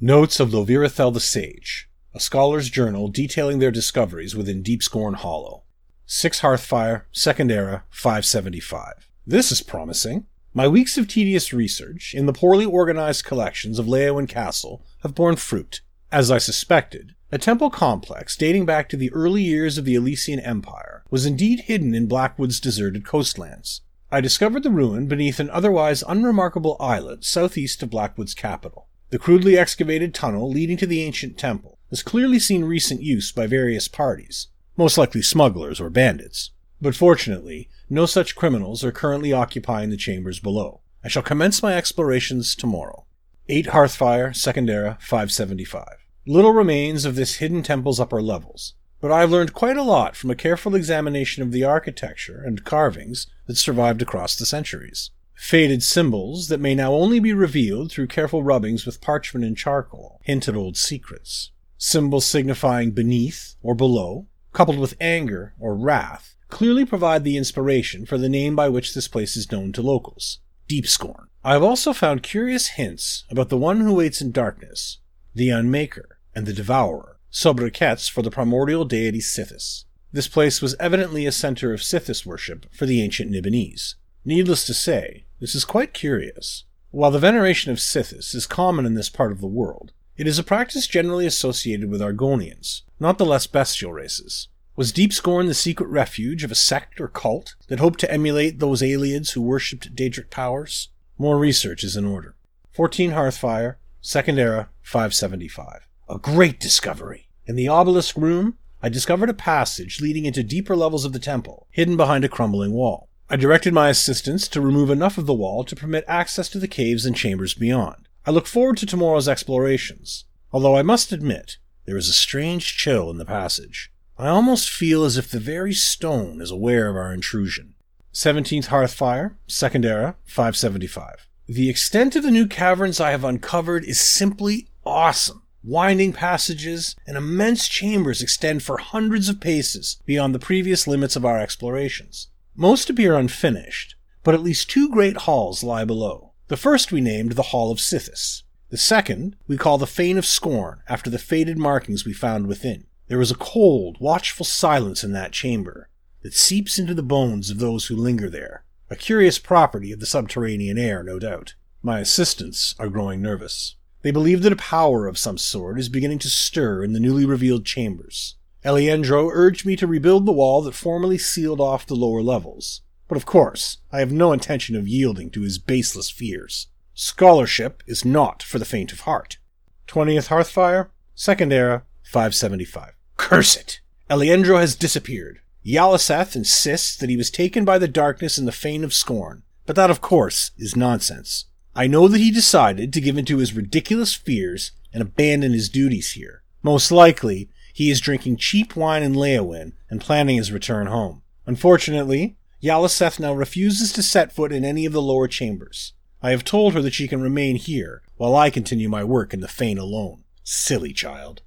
Notes of Lovirathel the Sage, a scholar's journal detailing their discoveries within Deepscorn Hollow. 6 Hearthfire, Second Era, 575. This is promising. My weeks of tedious research in the poorly organized collections of Leyawiin Castle have borne fruit. As I suspected, a temple complex dating back to the early years of the Alessian Empire was indeed hidden in Blackwood's deserted coastlands. I discovered the ruin beneath an otherwise unremarkable islet southeast of Blackwood's capital. The crudely excavated tunnel leading to the ancient temple has clearly seen recent use by various parties, most likely smugglers or bandits. But fortunately, no such criminals are currently occupying the chambers below. I shall commence my explorations tomorrow. 8 Hearthfire, Second Era, 575. Little remains of this hidden temple's upper levels, but I have learned quite a lot from a careful examination of the architecture and carvings that survived across the centuries faded symbols that may now only be revealed through careful rubbings with parchment and charcoal hint at old secrets. Symbols signifying beneath or below, coupled with anger or wrath, clearly provide the inspiration for the name by which this place is known to locals Deepscorn. I have also found curious hints about the one who waits in darkness, the Unmaker, and the Devourer, sobriquets for the primordial deity Sithis. This place was evidently a center of Sithis worship for the ancient Nibenese. Needless to say, this is quite curious. While the veneration of Sithis is common in this part of the world, it is a practice generally associated with Argonians, not the less bestial races. Was Deep Scorn the secret refuge of a sect or cult that hoped to emulate those Ayleids who worshipped Daedric powers? More research is in order. 14 Hearthfire, Second Era, 575. A great discovery! In the obelisk room, I discovered a passage leading into deeper levels of the temple, hidden behind a crumbling wall. I directed my assistants to remove enough of the wall to permit access to the caves and chambers beyond. I look forward to tomorrow's explorations, although I must admit there is a strange chill in the passage. I almost feel as if the very stone is aware of our intrusion. 17th Hearthfire, Second Era, 575. The extent of the new caverns I have uncovered is simply awesome. Winding passages and immense chambers extend for hundreds of paces beyond the previous limits of our explorations. Most appear unfinished, but at least two great halls lie below. The first we named the Hall of Sithis. The second we call the Fane of Scorn, after the faded markings we found within. There is a cold, watchful silence in that chamber that seeps into the bones of those who linger there. A curious property of the subterranean air, no doubt. My assistants are growing nervous. They believe that a power of some sort is beginning to stir in the newly revealed chambers. Eliendro urged me to rebuild the wall that formerly sealed off the lower levels. But of course, I have no intention of yielding to his baseless fears. Scholarship is not for the faint of heart. 20th Hearthfire, Second Era, 575. Curse it! Eliendro has disappeared. Yaliseth insists that he was taken by the darkness in the Fane of Scorn, but that, of course, is nonsense. I know that he decided to give in to his ridiculous fears and abandon his duties here. Most likely, he is drinking cheap wine in Leyawiin and planning his return home. Unfortunately, Yaliseth now refuses to set foot in any of the lower chambers. I have told her that she can remain here while I continue my work in the Fane alone. Silly child.